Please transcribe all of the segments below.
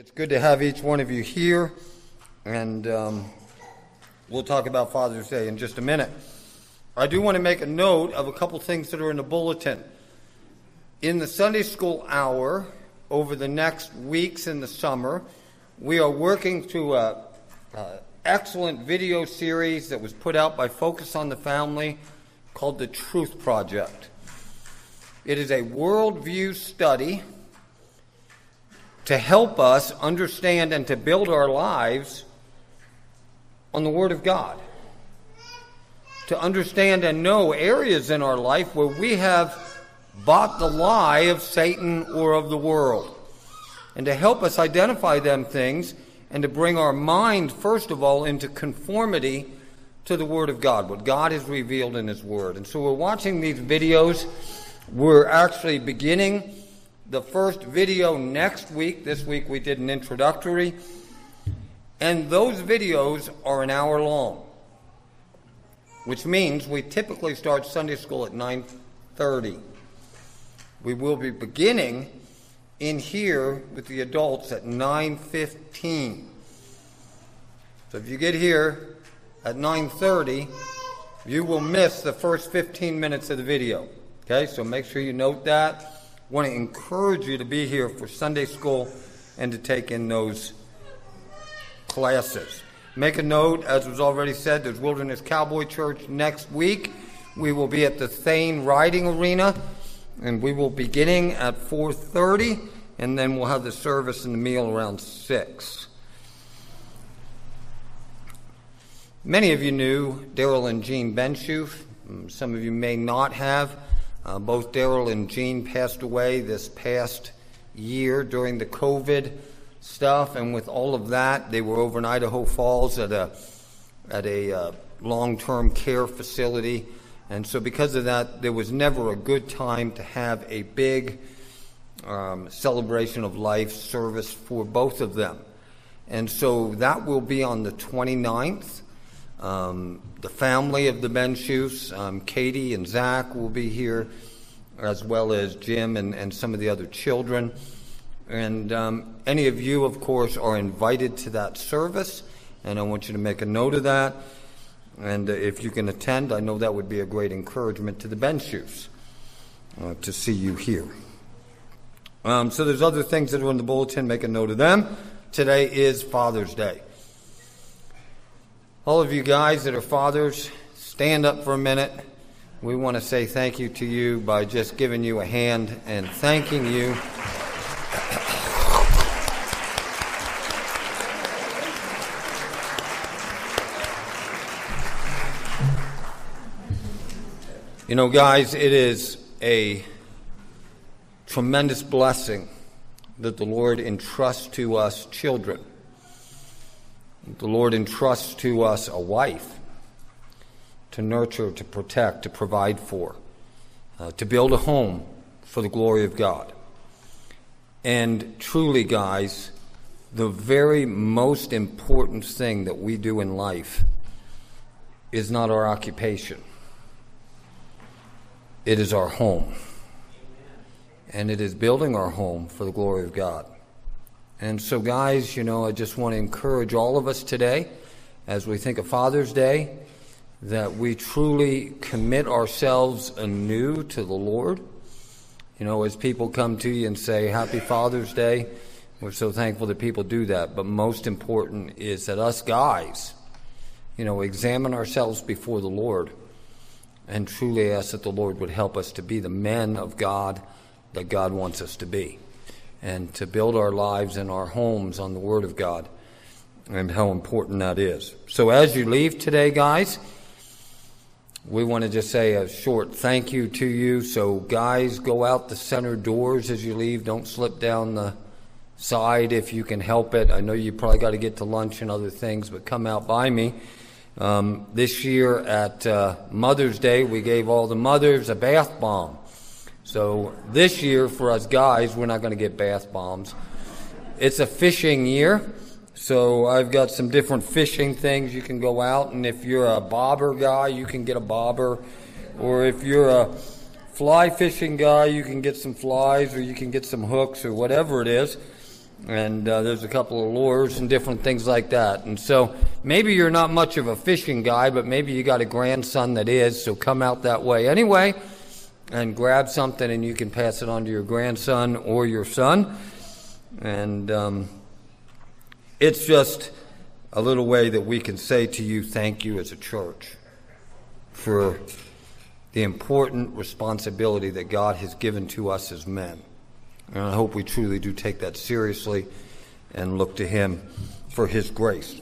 It's good to have each one of you here, and um, we'll talk about Father's Day in just a minute. I do want to make a note of a couple things that are in the bulletin. In the Sunday school hour, over the next weeks in the summer, we are working through an excellent video series that was put out by Focus on the Family called The Truth Project. It is a worldview study to help us understand and to build our lives on the Word of God. To understand and know areas in our life where we have bought the lie of Satan or of the world. And to help us identify them things and to bring our mind, first of all, into conformity to the Word of God, what God has revealed in His Word. And so we're watching these videos. We're actually beginning the first video next week. This week we did an introductory. And those videos are an hour long, which means we typically start Sunday school at 9:30. We will be beginning in here with the adults at 9:15. So if you get here at 9:30, you will miss the first 15 minutes of the video. Okay? So make sure you note that want to encourage you to be here for Sunday school and to take in those classes. Make a note, as was already said, there's Wilderness Cowboy Church next week. We will be at the Thayne Riding Arena, and we will be beginning at 4:30, and then we'll have the service and the meal around six. Many of you knew Daryl and Jean Benshoof. Mm, some of you may not have. Uh, both Daryl and Jean passed away this past year during the COVID stuff, and with all of that, they were over in Idaho Falls at a at a uh, long-term care facility, and so because of that, there was never a good time to have a big um, celebration of life service for both of them, and so that will be on the 29th. Um, the family of the Benshoofs, um, Katie and Zach, will be here, as well as Jim and, and some of the other children. And um, any of you, of course, are invited to that service, and I want you to make a note of that. And uh, if you can attend, I know that would be a great encouragement to the Benshoofs uh, to see you here. Um, so there's other things that are in the bulletin. Make a note of them. Today is Father's Day. All of you guys that are fathers, stand up for a minute. We want to say thank you to you by just giving you a hand and thanking you. You know, guys, it is a tremendous blessing that the Lord entrusts to us children. The Lord entrusts to us a wife to nurture, to protect, to provide for, uh, to build a home for the glory of God. And truly, guys, the very most important thing that we do in life is not our occupation, it is our home. And it is building our home for the glory of God. And so, guys, you know, I just want to encourage all of us today as we think of Father's Day that we truly commit ourselves anew to the Lord. You know, as people come to you and say, Happy Father's Day, we're so thankful that people do that. But most important is that us guys, you know, examine ourselves before the Lord and truly ask that the Lord would help us to be the men of God that God wants us to be and to build our lives and our homes on the Word of God and how important that is. So as you leave today, guys, we want to just say a short thank you to you. So, guys, go out the center doors as you leave. Don't slip down the side if you can help it. I know you probably got to get to lunch and other things, but come out by me. Um, this year at uh, Mother's Day, we gave all the mothers a bath bomb. So this year for us guys, we're not going to get bath bombs. It's a fishing year. So I've got some different fishing things you can go out, and if you're a bobber guy, you can get a bobber, or if you're a fly fishing guy, you can get some flies, or you can get some hooks, or whatever it is. and uh, there's a couple of lures and different things like that. And so maybe you're not much of a fishing guy, but maybe you got a grandson that is, so come out that way anyway and grab something and you can pass it on to your grandson or your son. And um, it's just a little way that we can say to you, thank you as a church for the important responsibility that God has given to us as men. And I hope we truly do take that seriously and look to Him for His grace.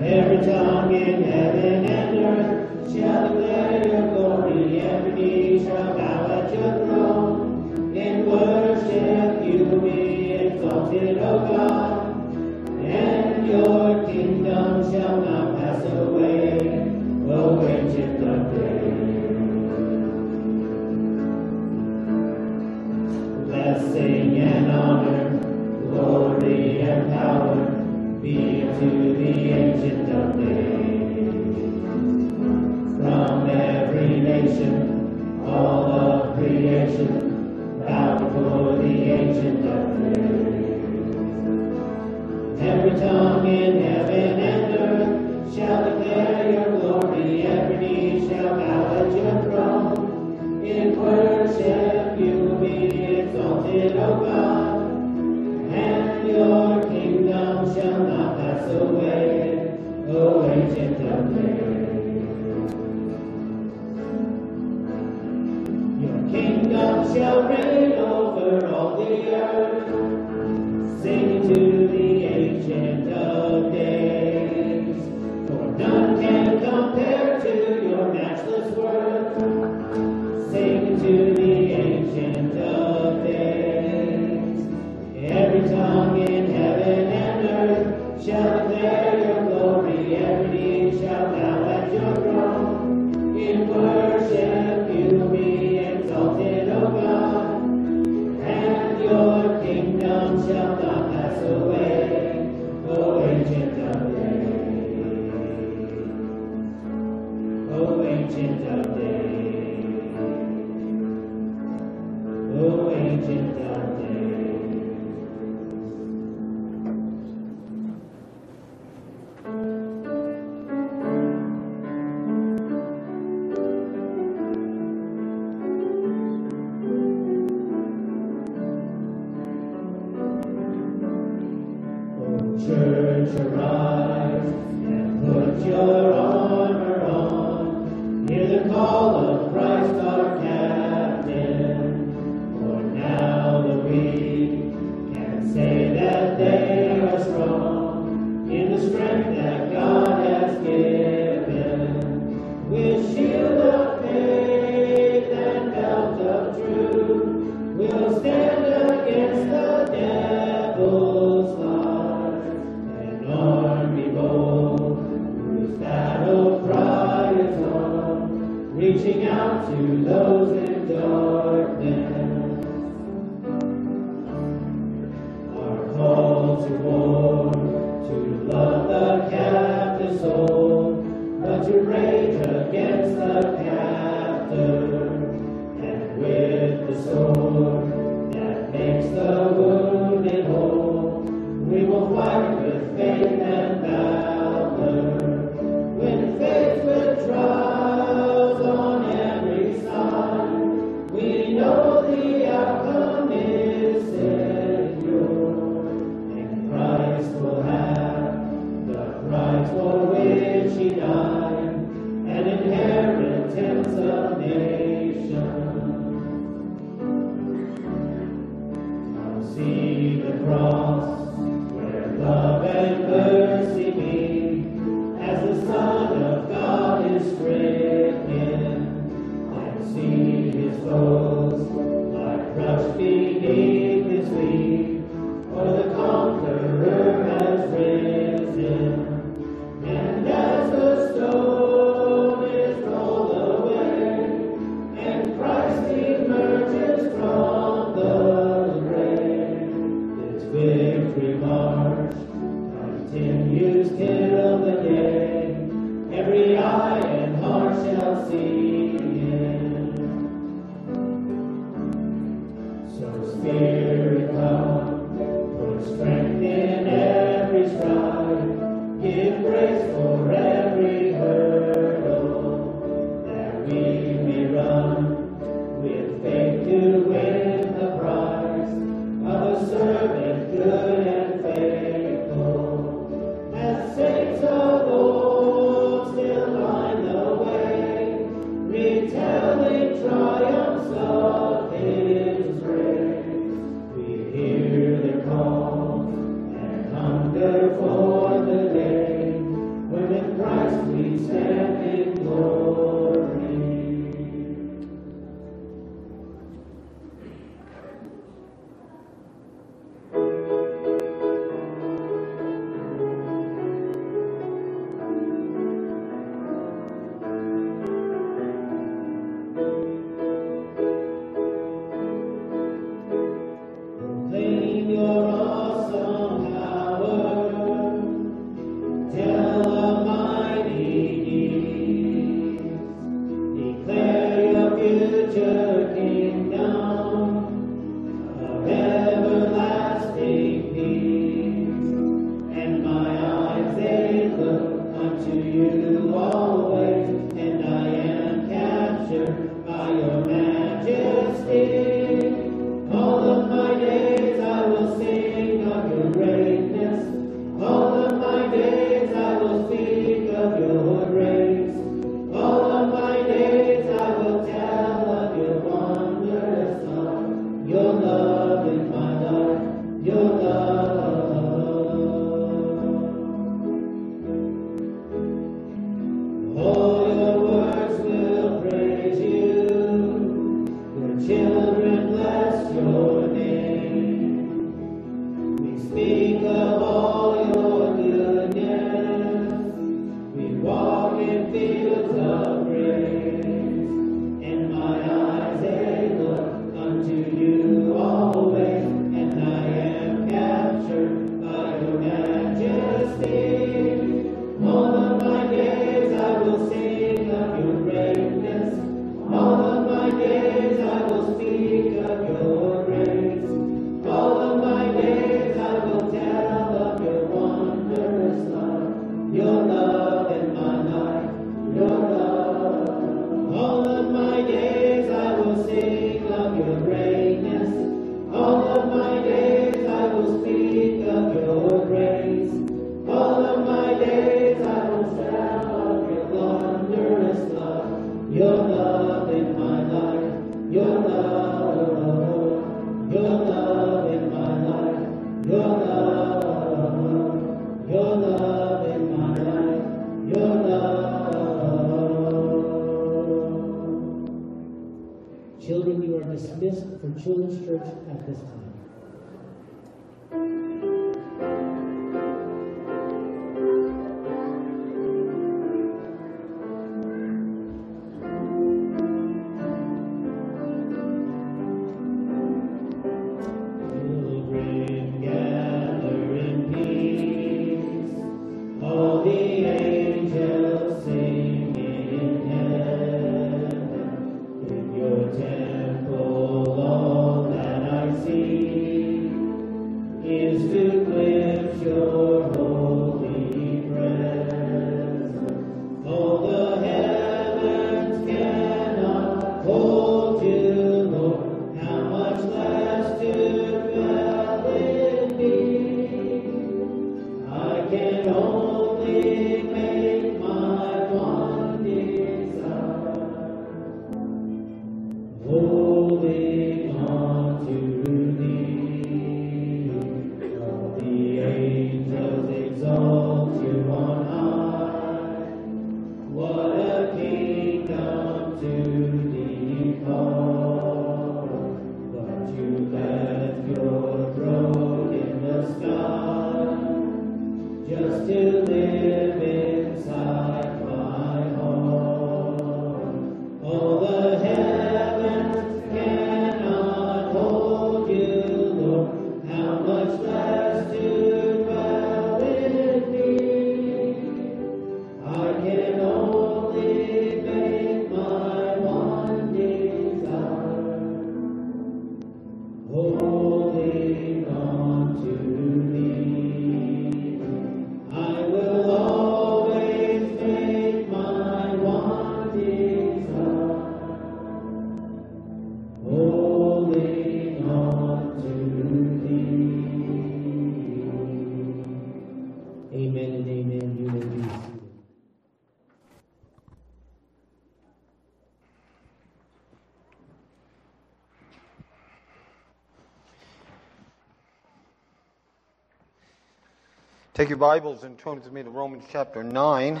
Bibles and turn with me to Romans chapter 9.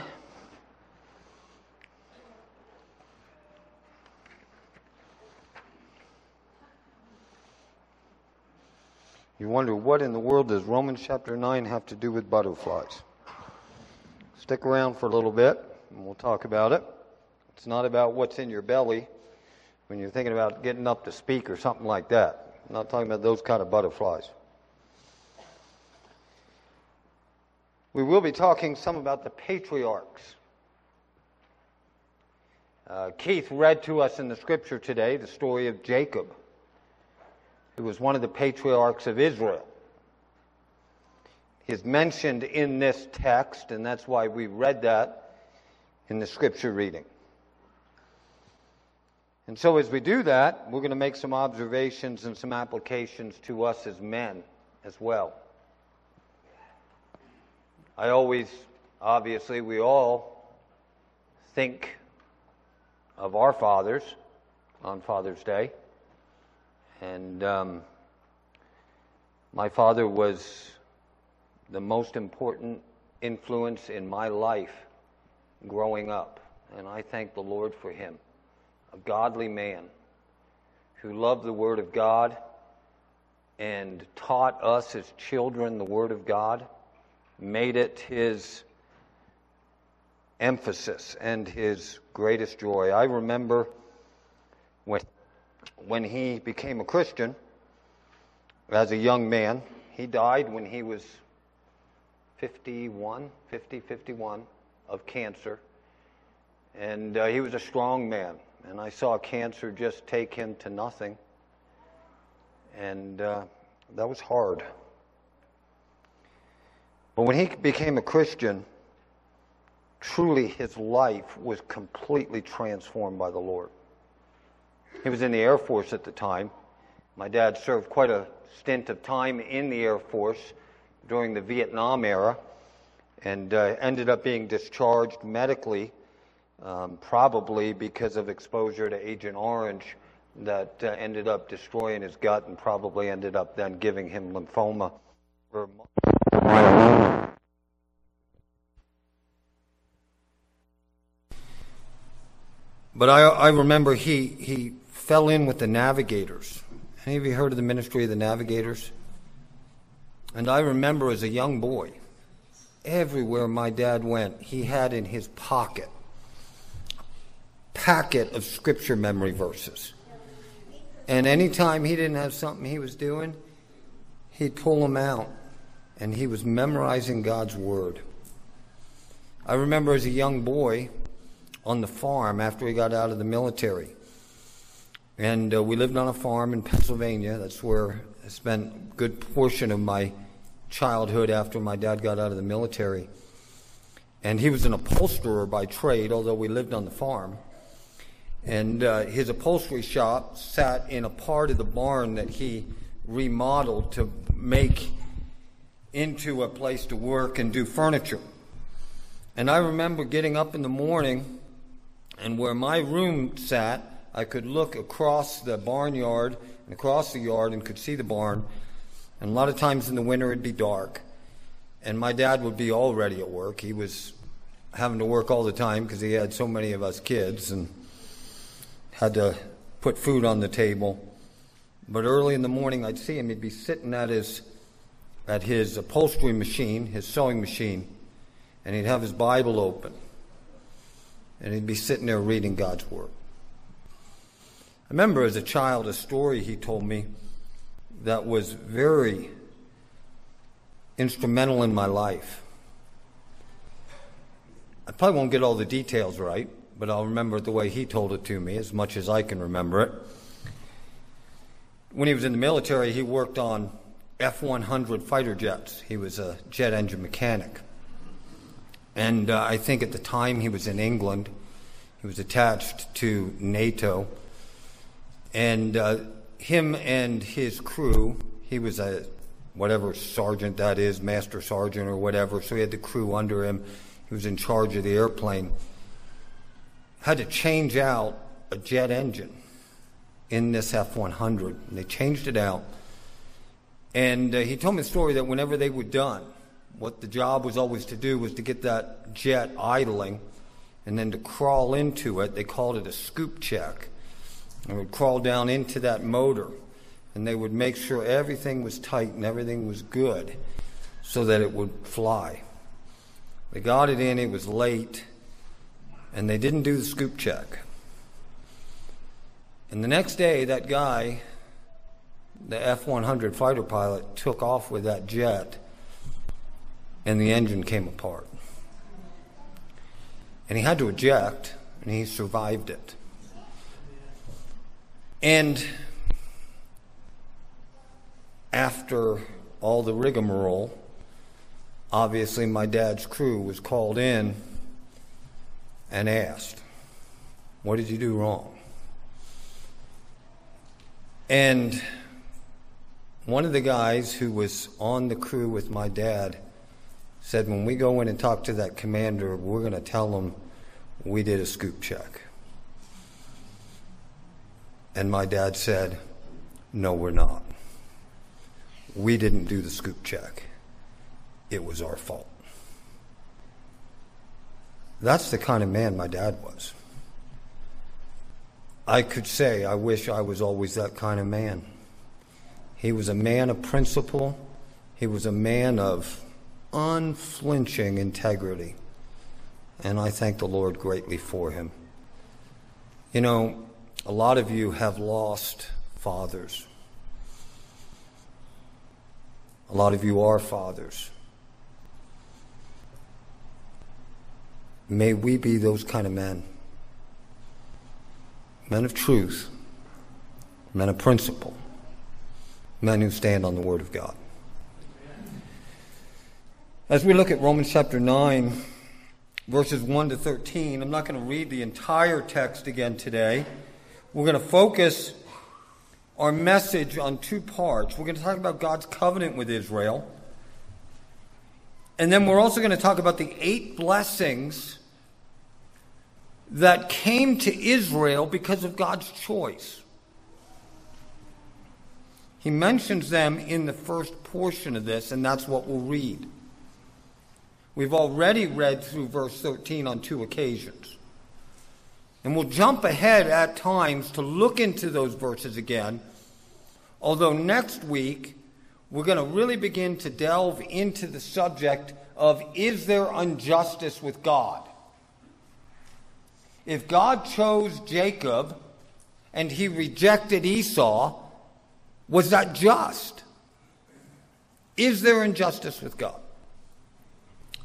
You wonder what in the world does Romans chapter 9 have to do with butterflies? Stick around for a little bit and we'll talk about it. It's not about what's in your belly when you're thinking about getting up to speak or something like that. I'm not talking about those kind of butterflies. We will be talking some about the patriarchs. Uh, Keith read to us in the scripture today the story of Jacob who was one of the patriarchs of Israel. He's mentioned in this text, and that's why we read that in the scripture reading. And so, as we do that, we're going to make some observations and some applications to us as men as well. I always, obviously, we all think of our fathers on Father's Day. And um, my father was the most important influence in my life growing up. And I thank the Lord for him. A godly man who loved the Word of God and taught us as children the Word of God, made it his emphasis and his greatest joy. I remember when when he became a Christian as a young man. He died when he was 51, 50, 51 of cancer. And uh, he was a strong man. And I saw cancer just take him to nothing. And uh, that was hard. But when he became a Christian, truly his life was completely transformed by the Lord. He was in the Air Force at the time. My dad served quite a stint of time in the Air Force during the Vietnam era and uh, ended up being discharged medically, um, probably because of exposure to Agent Orange that uh, ended up destroying his gut and probably ended up then giving him lymphoma. But I, I remember he, he fell in with the navigators. Any of you heard of the ministry of the navigators? And I remember as a young boy, everywhere my dad went, he had in his pocket a packet of scripture memory verses. And anytime he didn't have something he was doing, he'd pull them out and he was memorizing God's word. I remember as a young boy, on the farm after he got out of the military. And uh, we lived on a farm in Pennsylvania. That's where I spent a good portion of my childhood after my dad got out of the military. And he was an upholsterer by trade, although we lived on the farm. And uh, his upholstery shop sat in a part of the barn that he remodeled to make into a place to work and do furniture. And I remember getting up in the morning and where my room sat, I could look across the barnyard and across the yard and could see the barn. And a lot of times in the winter it'd be dark. And my dad would be already at work. He was having to work all the time because he had so many of us kids and had to put food on the table. But early in the morning I'd see him. He'd be sitting at his at his upholstery machine, his sewing machine, and he'd have his Bible open and he'd be sitting there reading God's Word. I remember as a child a story he told me that was very instrumental in my life. I probably won't get all the details right, but I'll remember it the way he told it to me as much as I can remember it. When he was in the military, he worked on F 100 fighter jets. He was a jet engine mechanic. And uh, I think at the time he was in England. He was attached to NATO. And uh, him and his crew, he was a whatever sergeant that is, master sergeant or whatever. So he had the crew under him. He was in charge of the airplane. Had to change out a jet engine in this F 100. And they changed it out. And uh, he told me a story that whenever they were done, what the job was always to do was to get that jet idling and then to crawl into it. They called it a scoop check. And would crawl down into that motor and they would make sure everything was tight and everything was good so that it would fly. They got it in, it was late, and they didn't do the scoop check. And the next day, that guy, the F 100 fighter pilot, took off with that jet, and the engine came apart. And he had to eject, and he survived it. And after all the rigmarole, obviously my dad's crew was called in and asked, What did you do wrong? And one of the guys who was on the crew with my dad said, When we go in and talk to that commander, we're going to tell him we did a scoop check. And my dad said, No, we're not. We didn't do the scoop check. It was our fault. That's the kind of man my dad was. I could say, I wish I was always that kind of man. He was a man of principle, he was a man of unflinching integrity. And I thank the Lord greatly for him. You know, a lot of you have lost fathers. A lot of you are fathers. May we be those kind of men. Men of truth, men of principle, men who stand on the Word of God. As we look at Romans chapter 9, verses 1 to 13, I'm not going to read the entire text again today. We're going to focus our message on two parts. We're going to talk about God's covenant with Israel. And then we're also going to talk about the eight blessings that came to Israel because of God's choice. He mentions them in the first portion of this, and that's what we'll read. We've already read through verse 13 on two occasions. And we'll jump ahead at times to look into those verses again. Although next week, we're going to really begin to delve into the subject of is there injustice with God? If God chose Jacob and he rejected Esau, was that just? Is there injustice with God?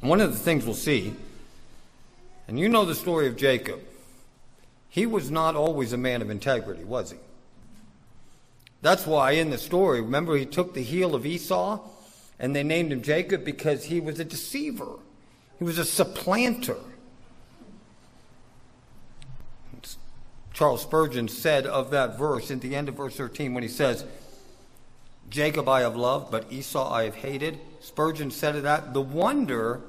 One of the things we'll see, and you know the story of Jacob. He was not always a man of integrity, was he? That's why in the story, remember, he took the heel of Esau and they named him Jacob because he was a deceiver, he was a supplanter. Charles Spurgeon said of that verse at the end of verse 13 when he says, Jacob I have loved, but Esau I have hated. Spurgeon said of that, the wonder,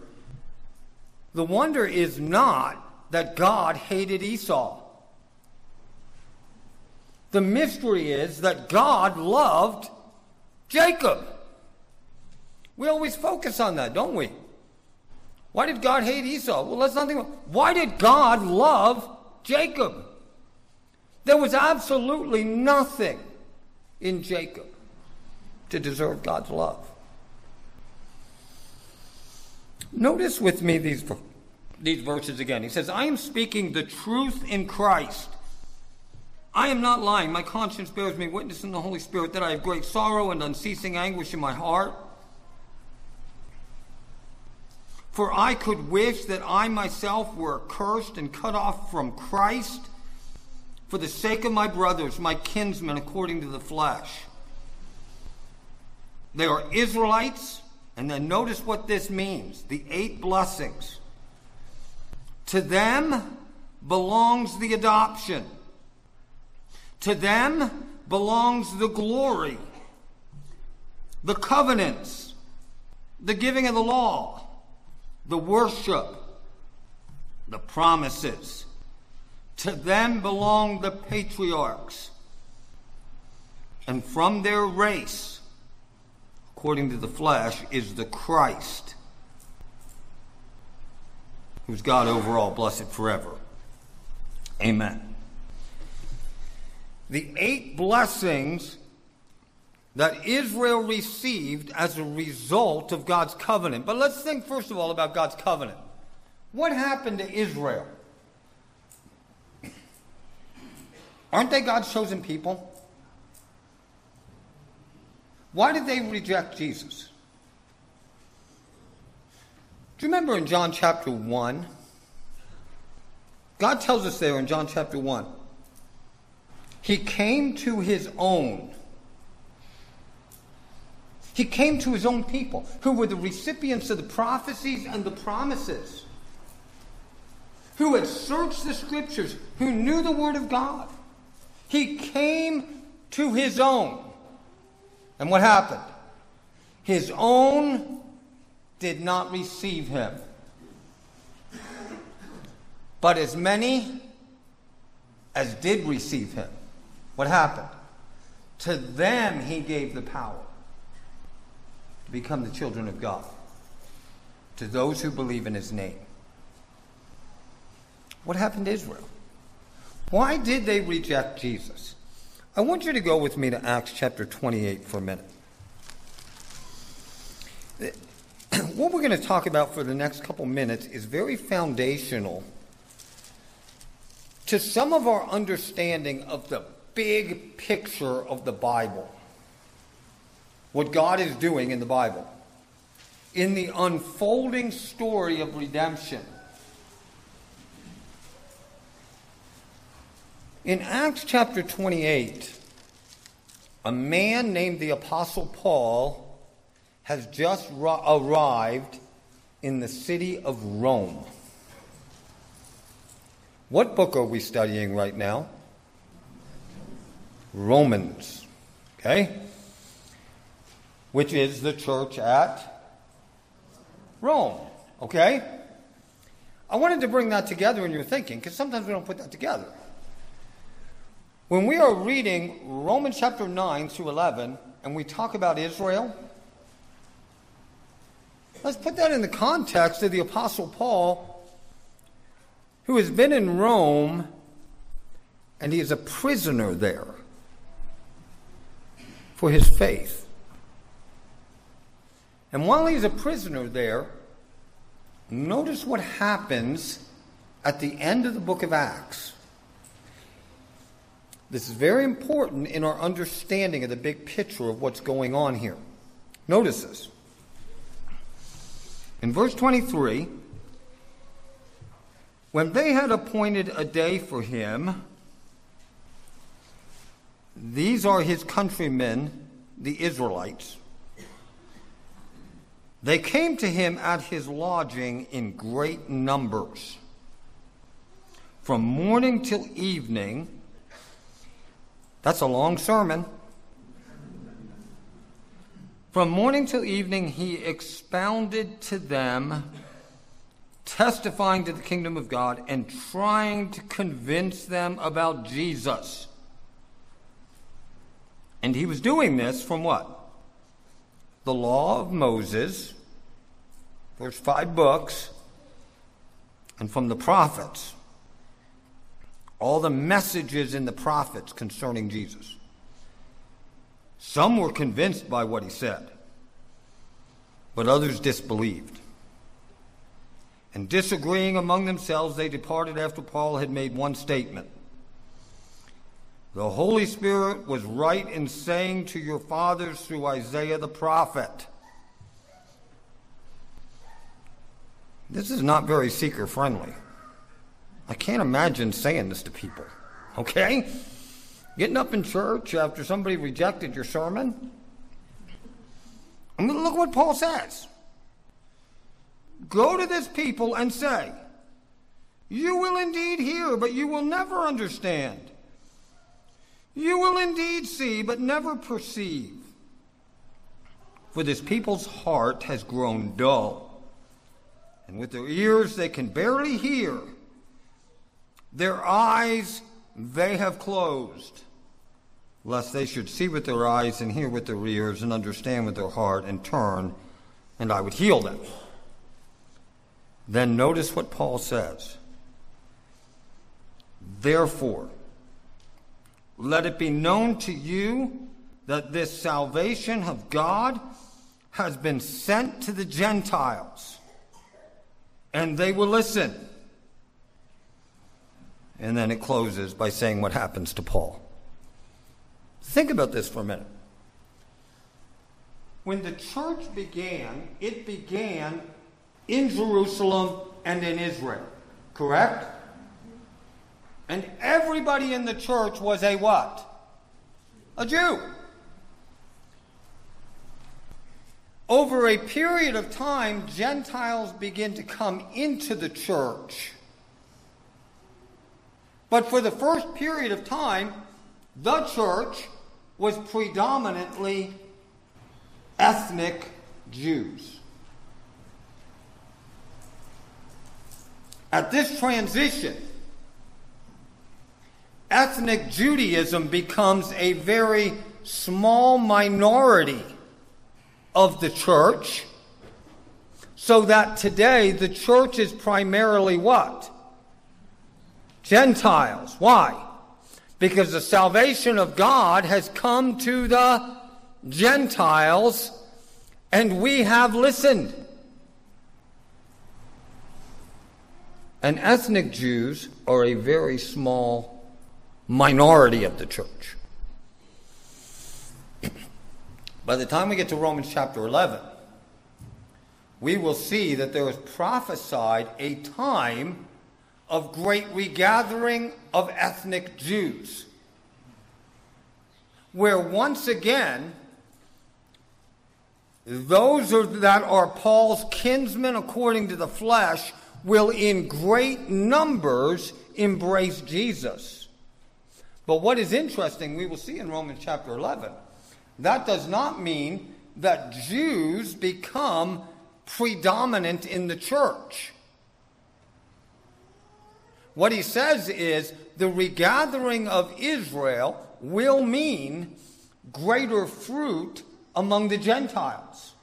the wonder is not that God hated Esau. The mystery is that God loved Jacob. We always focus on that, don't we? Why did God hate Esau? Well, let's not think about why did God love Jacob? There was absolutely nothing in Jacob to deserve God's love. Notice with me these, these verses again. He says, I am speaking the truth in Christ. I am not lying. My conscience bears me witness in the Holy Spirit that I have great sorrow and unceasing anguish in my heart. For I could wish that I myself were accursed and cut off from Christ for the sake of my brothers, my kinsmen according to the flesh. They are Israelites, and then notice what this means the eight blessings. To them belongs the adoption to them belongs the glory, the covenants, the giving of the law, the worship, the promises. To them belong the patriarchs. And from their race, according to the flesh, is the Christ, who's God over all, blessed forever. Amen. The eight blessings that Israel received as a result of God's covenant. But let's think first of all about God's covenant. What happened to Israel? Aren't they God's chosen people? Why did they reject Jesus? Do you remember in John chapter 1? God tells us there in John chapter 1 He came to His own he came to his own people, who were the recipients of the prophecies and the promises, who had searched the scriptures, who knew the Word of God. He came to his own. And what happened? His own did not receive him. But as many as did receive him, what happened? To them he gave the power to become the children of God, to those who believe in his name. What happened to Israel? Why did they reject Jesus? I want you to go with me to Acts chapter 28 for a minute. What we're going to talk about for the next couple minutes is very foundational to some of our understanding of the big picture of the Bible what God is doing in the Bible, in the unfolding story of redemption. In Acts chapter 28, a man named the Apostle Paul has just arrived in the city of Rome. What book are we studying right now? Romans. Okay? which is the church at Rome. Okay? I wanted to bring that together in your thinking because sometimes we don't put that together. When we are reading Romans chapter 9 through 11 and we talk about Israel, let's put that in the context of the Apostle Paul, who has been in Rome and he is a prisoner there for his faith. And while he's a prisoner there, notice what happens at the end of the book of Acts. This is very important in our understanding of the big picture of what's going on here. Notice this. In verse 23, when they had appointed a day for him, these are his countrymen, the Israelites they came to him at his lodging in great numbers. From morning till evening, that's a long sermon. From morning till evening, he expounded to them, testifying to the kingdom of God and trying to convince them about Jesus. And he was doing this from what? The law of Moses there's five books, and from the prophets, all the messages in the prophets concerning Jesus. Some were convinced by what he said, but others disbelieved. And disagreeing among themselves, they departed after Paul had made one statement. The Holy Spirit was right in saying to your fathers through Isaiah the prophet, This is not very seeker friendly. I can't imagine saying this to people. Okay? Getting up in church after somebody rejected your sermon. I mean, look what Paul says. Go to this people and say, You will indeed hear, but you will never understand. You will indeed see, but never perceive. For this people's heart has grown dull, and with their ears they can barely hear. Their eyes they have closed, lest they should see with their eyes and hear with their ears and understand with their heart and turn, and I would heal them. Then notice what Paul says. Therefore, let it be known to you that this salvation of God has been sent to the Gentiles, and they will listen. And then it closes by saying what happens to Paul. Think about this for a minute. When the church began, it began in Jerusalem and in Israel, correct? And everybody in the church was a what? A Jew. Over a period of time, Gentiles begin to come into the church. But for the first period of time, the church was predominantly ethnic Jews. At this transition, ethnic Judaism becomes a very small minority of the church, so that today the church is primarily what? Gentiles. Why? Because the salvation of God has come to the Gentiles, and we have listened. And ethnic Jews are a very small minority of the church. By the time we get to Romans chapter 11, we will see that there was prophesied a time of great regathering of ethnic Jews, where once again, those that are Paul's kinsmen according to the flesh will in great numbers embrace Jesus. But what is interesting, we will see in Romans chapter 11, that does not mean that Jews become predominant in the church. What he says is the regathering of Israel will mean greater fruit among the Gentiles.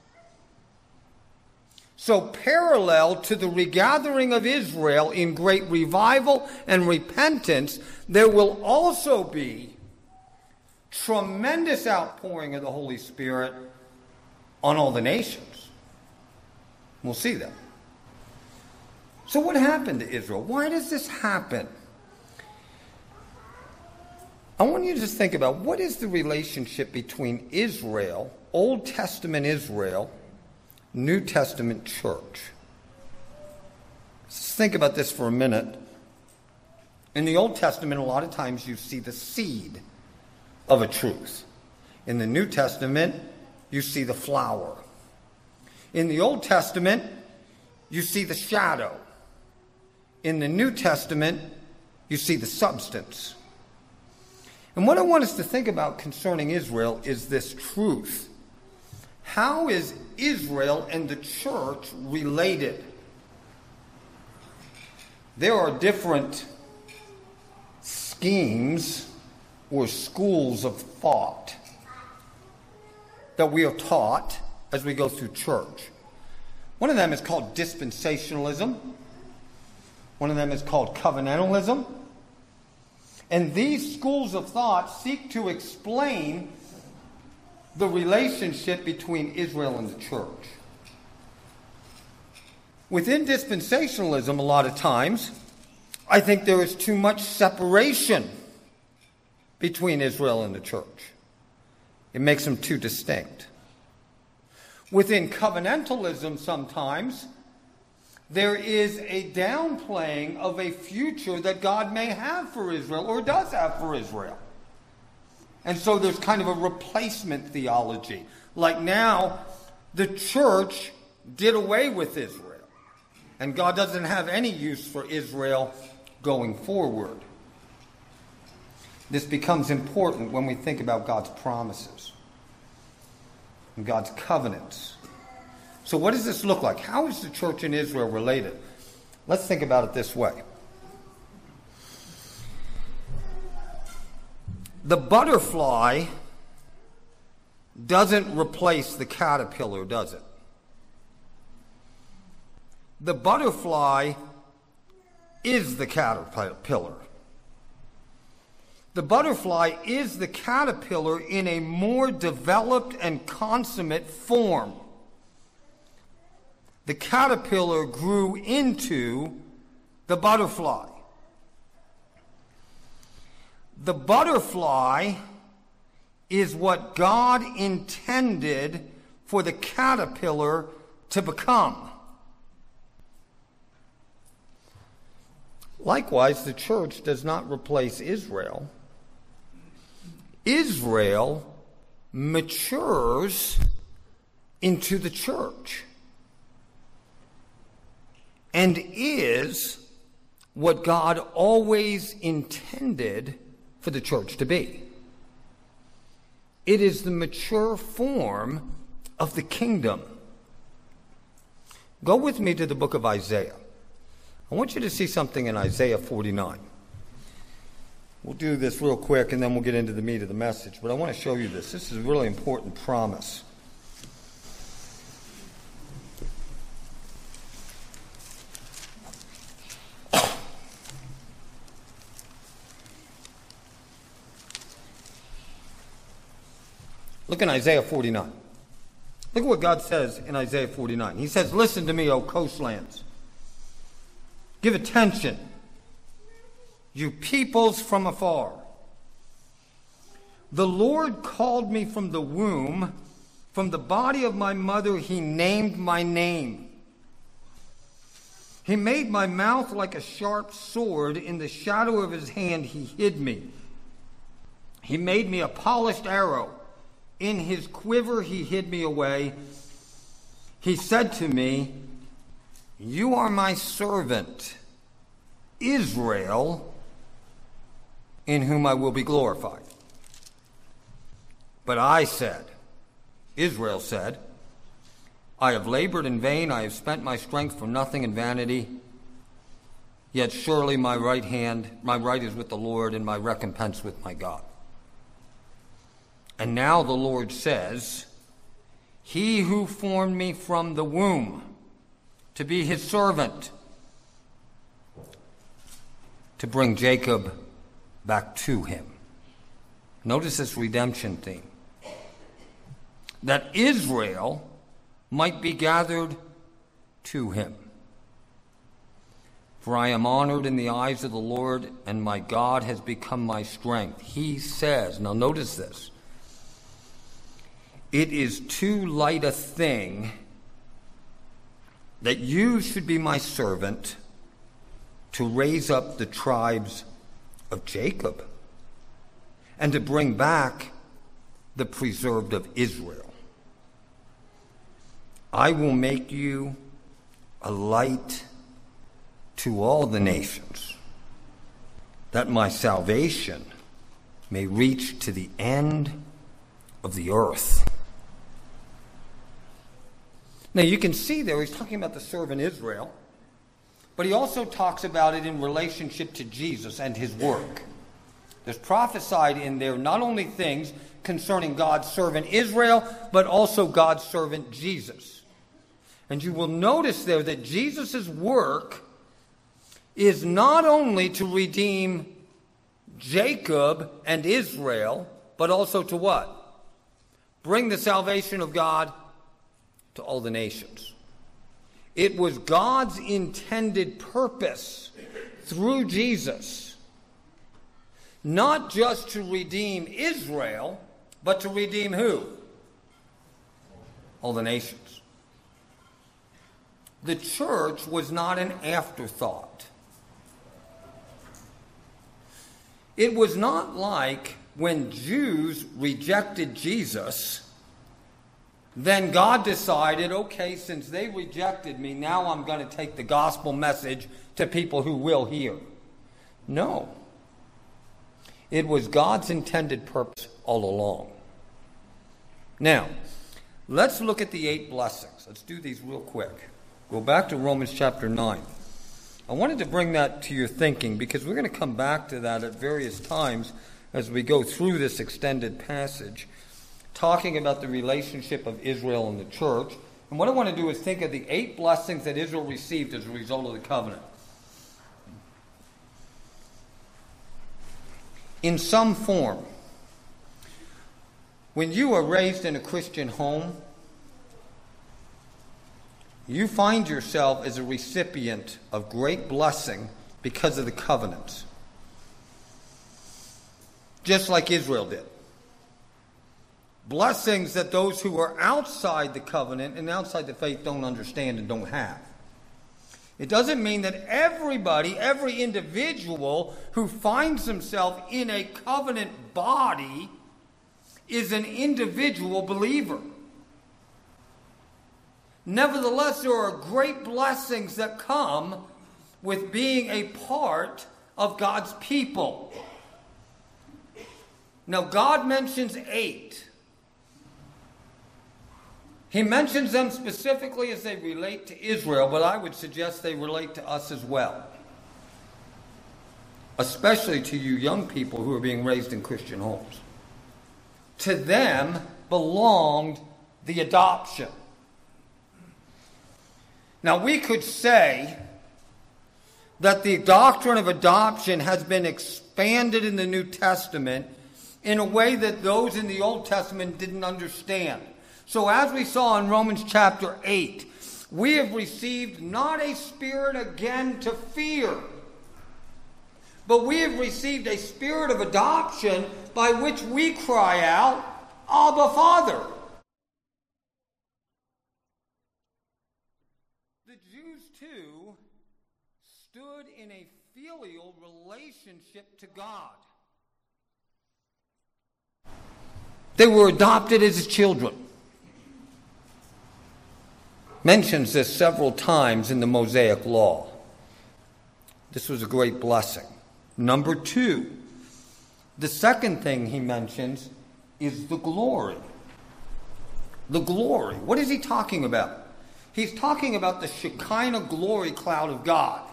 So, parallel to the regathering of Israel in great revival and repentance, there will also be tremendous outpouring of the Holy Spirit on all the nations. We'll see that. So, what happened to Israel? Why does this happen? I want you to just think about what is the relationship between Israel, Old Testament Israel, New Testament church? Let's think about this for a minute. In the Old Testament, a lot of times you see the seed of a truth. In the New Testament, you see the flower. In the Old Testament, you see the shadow. In the New Testament, you see the substance. And what I want us to think about concerning Israel is this truth. How is Israel and the church related? There are different schemes or schools of thought that we are taught as we go through church. One of them is called dispensationalism. One of them is called covenantalism. And these schools of thought seek to explain the relationship between Israel and the church. Within dispensationalism, a lot of times, I think there is too much separation between Israel and the church. It makes them too distinct. Within covenantalism, sometimes, there is a downplaying of a future that God may have for Israel or does have for Israel. And so there's kind of a replacement theology. Like now, the church did away with Israel. And God doesn't have any use for Israel going forward. This becomes important when we think about God's promises. and God's covenants. So, what does this look like? How is the church in Israel related? Let's think about it this way. The butterfly doesn't replace the caterpillar, does it? The butterfly is the caterpillar. The butterfly is the caterpillar in a more developed and consummate form. The caterpillar grew into the butterfly. The butterfly is what God intended for the caterpillar to become. Likewise, the church does not replace Israel. Israel matures into the church and is what God always intended for the church to be. It is the mature form of the kingdom. Go with me to the book of Isaiah. I want you to see something in Isaiah 49. We'll do this real quick and then we'll get into the meat of the message. But I want to show you this. This is a really important promise. Look in Isaiah 49. Look at what God says in Isaiah 49. He says, Listen to me, O coastlands. Give attention, you peoples from afar. The Lord called me from the womb, from the body of my mother, He named my name. He made my mouth like a sharp sword. In the shadow of His hand, He hid me. He made me a polished arrow. In his quiver he hid me away. He said to me, You are my servant, Israel, in whom I will be glorified. But I said, Israel said, I have labored in vain, I have spent my strength for nothing in vanity. Yet surely my right hand, my right is with the Lord, and my recompense with my God. And now the Lord says, He who formed me from the womb to be his servant, to bring Jacob back to him. Notice this redemption theme. That Israel might be gathered to him. For I am honored in the eyes of the Lord, and my God has become my strength. He says, now notice this it is too light a thing that you should be my servant to raise up the tribes of Jacob and to bring back the preserved of Israel. I will make you a light to all the nations, that my salvation may reach to the end of the earth. Now you can see there he's talking about the servant Israel, but he also talks about it in relationship to Jesus and his work. There's prophesied in there not only things concerning God's servant Israel, but also God's servant Jesus. And you will notice there that Jesus' work is not only to redeem Jacob and Israel, but also to what? Bring the salvation of God to all the nations. It was God's intended purpose through Jesus, not just to redeem Israel, but to redeem who? All the nations. The church was not an afterthought. It was not like when Jews rejected Jesus then God decided, okay, since they rejected me, now I'm going to take the gospel message to people who will hear. No. It was God's intended purpose all along. Now, Let's look at the eight blessings. Let's do these real quick. Go back to Romans chapter 9. I wanted to bring that to your thinking because we're going to come back to that at various times as we go through this extended passage, talking about the relationship of Israel and the church. And what I want to do is think of the eight blessings that Israel received as a result of the covenant. In some form, when you are raised in a Christian home, you find yourself as a recipient of great blessing because of the covenants. Just like Israel did. Blessings that those who are outside the covenant and outside the faith don't understand and don't have. It doesn't mean that everybody, every individual who finds himself in a covenant body is an individual believer. Nevertheless, there are great blessings that come with being a part of God's people. Now, God mentions eight. He mentions them specifically as they relate to Israel, but I would suggest they relate to us as well. Especially to you young people who are being raised in Christian homes. To them belonged the adoption. Now, we could say that the doctrine of adoption has been expanded in the New Testament in a way that those in the Old Testament didn't understand. So, as we saw in Romans chapter 8, we have received not a spirit again to fear, but we have received a spirit of adoption by which we cry out, Abba, Father. The Jews, too, stood in a filial relationship to God. They were adopted as children. Mentions this several times in the Mosaic Law. This was a great blessing. Number two, the second thing he mentions is the glory. The glory. What is he talking about? He's talking about the Shekinah glory cloud of God.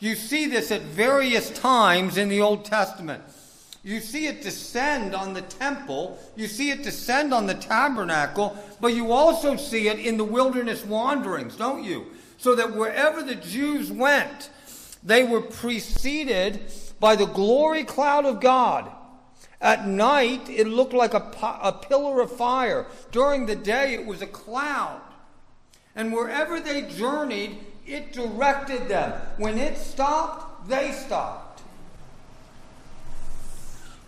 You see this at various times in the Old Testament. You see it descend on the temple, you see it descend on the tabernacle, but you also see it in the wilderness wanderings, don't you? So that wherever the Jews went, they were preceded by the glory cloud of God. At night, it looked like a, a pillar of fire. During the day, it was a cloud. And wherever they journeyed, it directed them. When it stopped, they stopped.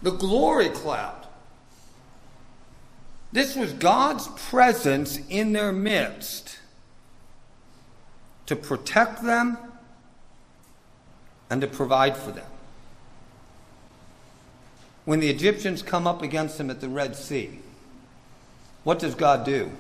The glory cloud. This was God's presence in their midst to protect them and to provide for them. When the Egyptians come up against them at the Red Sea, what does God do?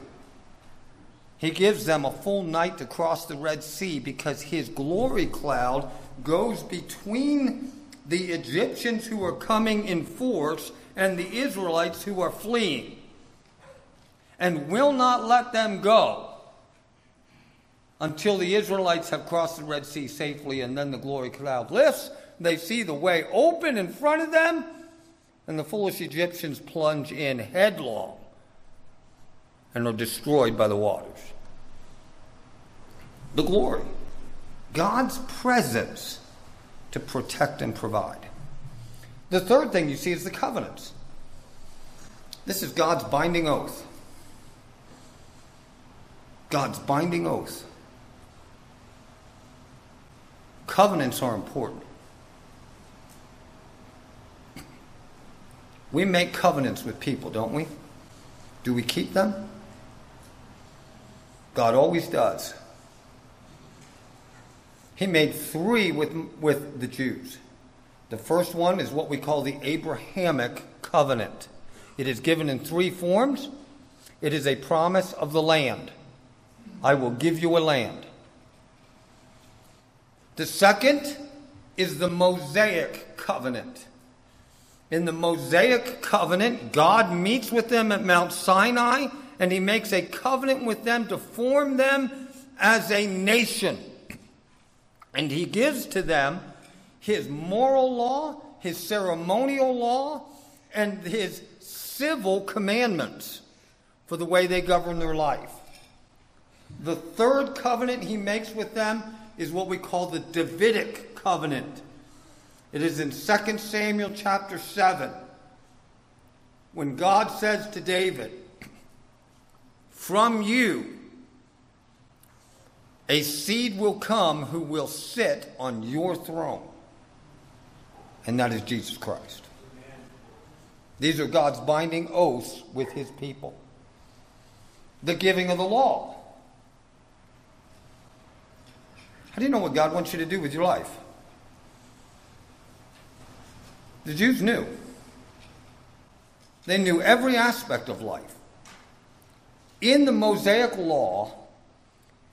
He gives them a full night to cross the Red Sea because his glory cloud goes between the Egyptians who are coming in force and the Israelites who are fleeing and will not let them go until the Israelites have crossed the Red Sea safely and then the glory cloud lifts. They see the way open in front of them, and the foolish Egyptians plunge in headlong and are destroyed by the waters. The glory, God's presence to protect and provide. The third thing you see is the covenants. This is God's binding oath. God's binding oath. Covenants are important. We make covenants with people, don't we? Do we keep them? God always does. He made three with, with the Jews. The first one is what we call the Abrahamic covenant. It is given in three forms. It is a promise of the land. I will give you a land. The second is the Mosaic covenant. In the Mosaic covenant, God meets with them at Mount Sinai and he makes a covenant with them to form them as a nation. And he gives to them his moral law, his ceremonial law, and his civil commandments for the way they govern their life. The third covenant he makes with them is what we call the Davidic covenant. It is in 2 Samuel chapter 7 when God says to David, From you a seed will come who will sit on your throne. And that is Jesus Christ. These are God's binding oaths with his people. The giving of the law. How do you know what God wants you to do with your life? The Jews knew. They knew every aspect of life. In the Mosaic law,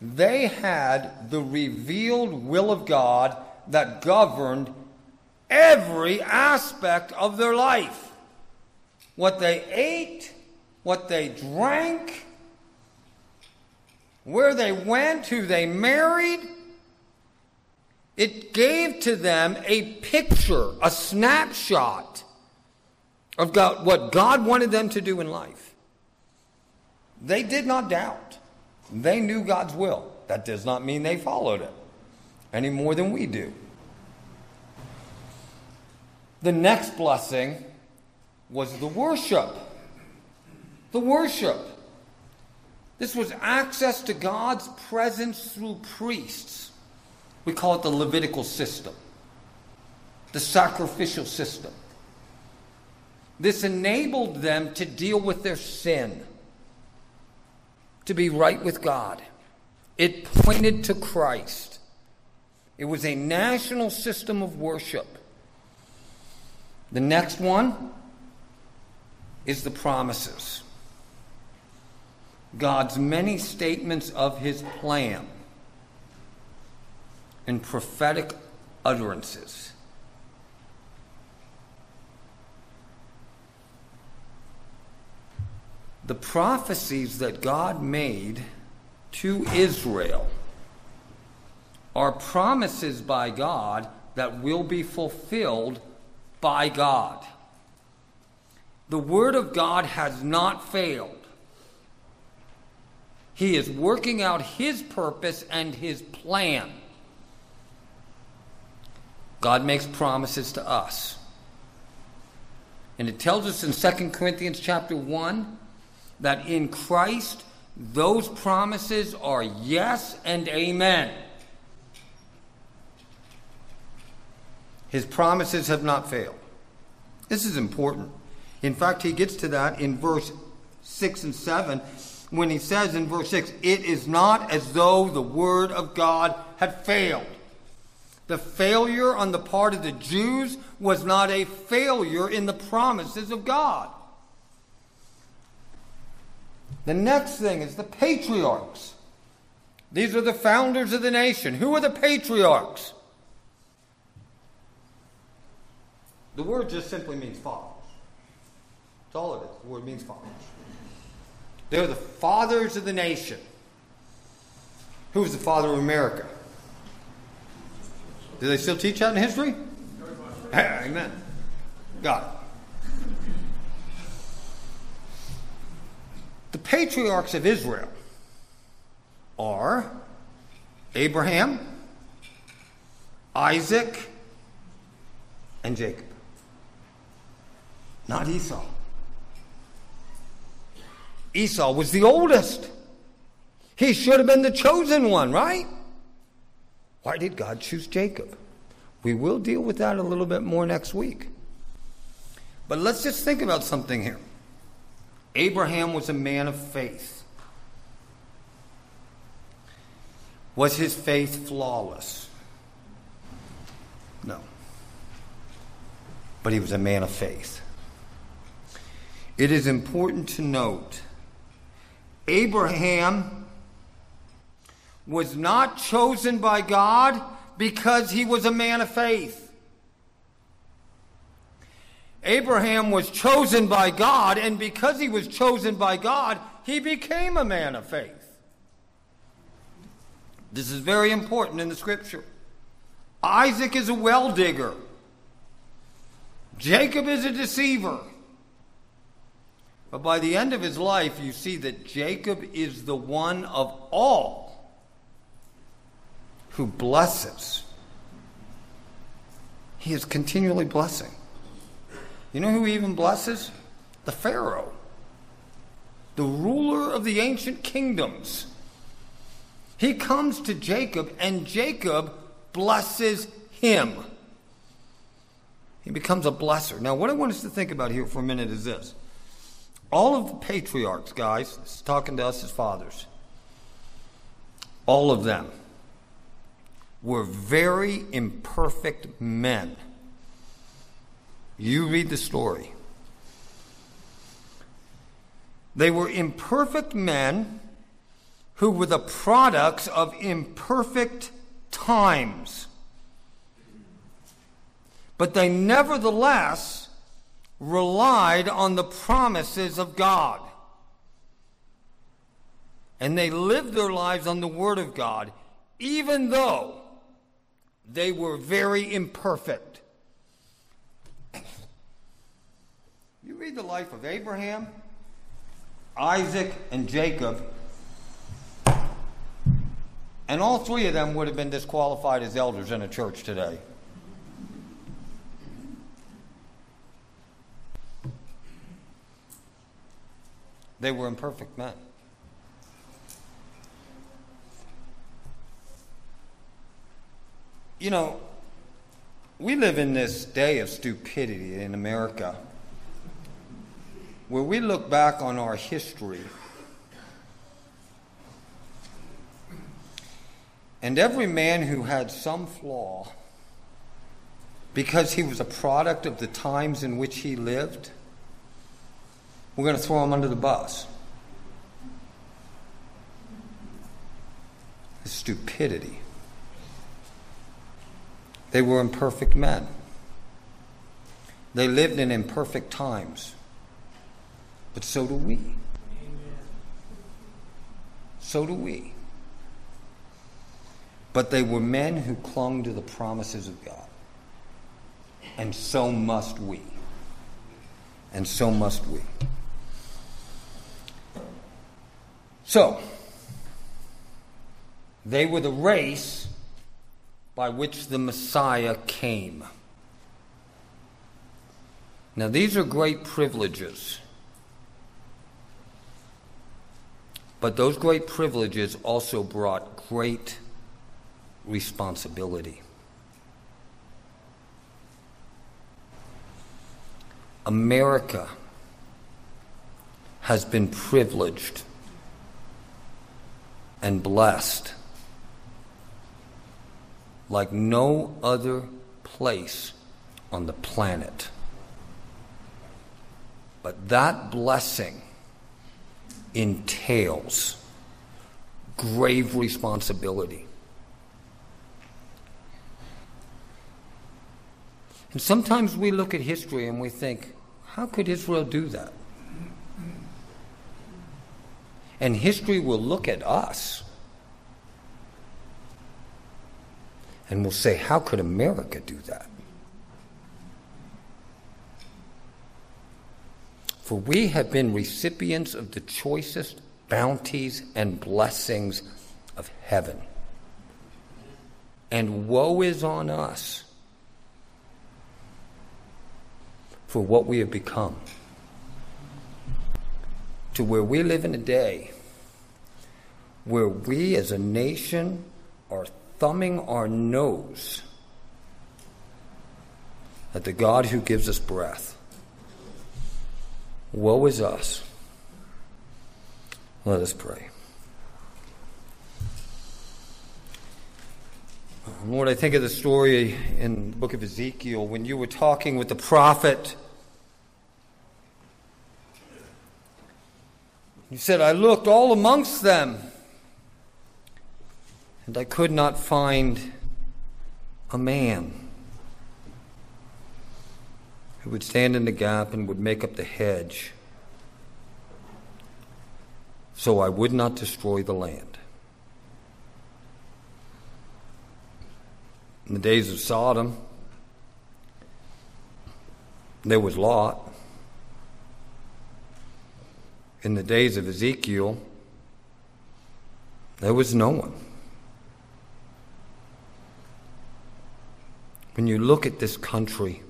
they had the revealed will of God that governed every aspect of their life what they ate, what they drank, where they went, who they married. It gave to them a picture, a snapshot of God, what God wanted them to do in life. They did not doubt. They knew God's will. That does not mean they followed it any more than we do. The next blessing was the worship. The worship. This was access to God's presence through priests. We call it the Levitical system, the sacrificial system. This enabled them to deal with their sin, to be right with God. It pointed to Christ. It was a national system of worship. The next one is the promises. God's many statements of his plan and prophetic utterances. The prophecies that God made to Israel are promises by God that will be fulfilled by God. The Word of God has not failed. He is working out His purpose and His plan. God makes promises to us. And it tells us in 2 Corinthians chapter 1 that in Christ those promises are yes and amen. His promises have not failed. This is important. In fact, he gets to that in verse 6 and 7 when he says in verse 6, It is not as though the word of God had failed. The failure on the part of the Jews was not a failure in the promises of God. The next thing is the patriarchs. These are the founders of the nation. Who are the patriarchs? The word just simply means fathers. That's all it is. The word means fathers. They're the fathers of the nation. Who's the father of America? Do they still teach that in history? Amen. God. The patriarchs of Israel are Abraham, Isaac, and Jacob. Not Esau. Esau was the oldest. He should have been the chosen one, right? Why did God choose Jacob? We will deal with that a little bit more next week. But let's just think about something here. Abraham was a man of faith. Was his faith flawless? No. But he was a man of faith. It is important to note Abraham was not chosen by God because he was a man of faith. Abraham was chosen by God, and because he was chosen by God, he became a man of faith. This is very important in the scripture. Isaac is a well digger. Jacob is a deceiver. But by the end of his life, you see that Jacob is the one of all who blesses. He is continually blessing. You know who he even blesses? The Pharaoh, the ruler of the ancient kingdoms. He comes to Jacob, and Jacob blesses him. He becomes a blesser. Now, what I want us to think about here for a minute is this. All of the patriarchs, guys, this is talking to us as fathers, all of them were very imperfect men. You read the story. They were imperfect men who were the products of imperfect times. But they nevertheless relied on the promises of God. And they lived their lives on the Word of God, even though they were very imperfect. You read the life of Abraham, Isaac, and Jacob, and all three of them would have been disqualified as elders in a church today. They were imperfect men. You know, we live in this day of stupidity in America where we look back on our history and every man who had some flaw because he was a product of the times in which he lived we're going to throw him under the bus. Stupidity. They were imperfect men. They lived in imperfect times. But so do we. Amen. So do we. But they were men who clung to the promises of God. And so must we. And so must we. So, they were the race by which the Messiah came. Now, these are great privileges. But those great privileges also brought great responsibility. America has been privileged and blessed like no other place on the planet. But that blessing entails grave responsibility. And sometimes we look at history and we think, how could Israel do that? And history will look at us and will say, How could America do that? For we have been recipients of the choicest bounties and blessings of heaven. And woe is on us for what we have become to where we live in a day where we as a nation are thumbing our nose at the God who gives us breath. Woe is us. Let us pray. Lord, I think of the story in the book of Ezekiel when you were talking with the prophet You said, I looked all amongst them, and I could not find a man who would stand in the gap and would make up the hedge so I would not destroy the land. In the days of Sodom, there was Lot. In the days of Ezekiel, there was no one. When you look at this country,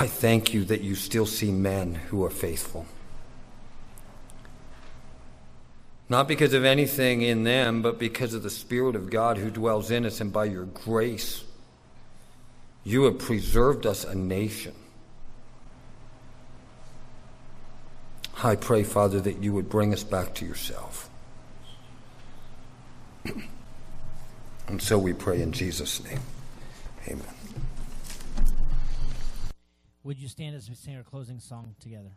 I thank you that you still see men who are faithful. Not because of anything in them, but because of the Spirit of God who dwells in us, and by your grace, you have preserved us a nation. I pray, Father, that you would bring us back to yourself. and so we pray in Jesus' name. Amen. Would you stand as we sing our closing song together?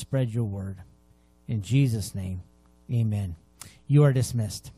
Spread your word. In Jesus' name, amen. You are dismissed.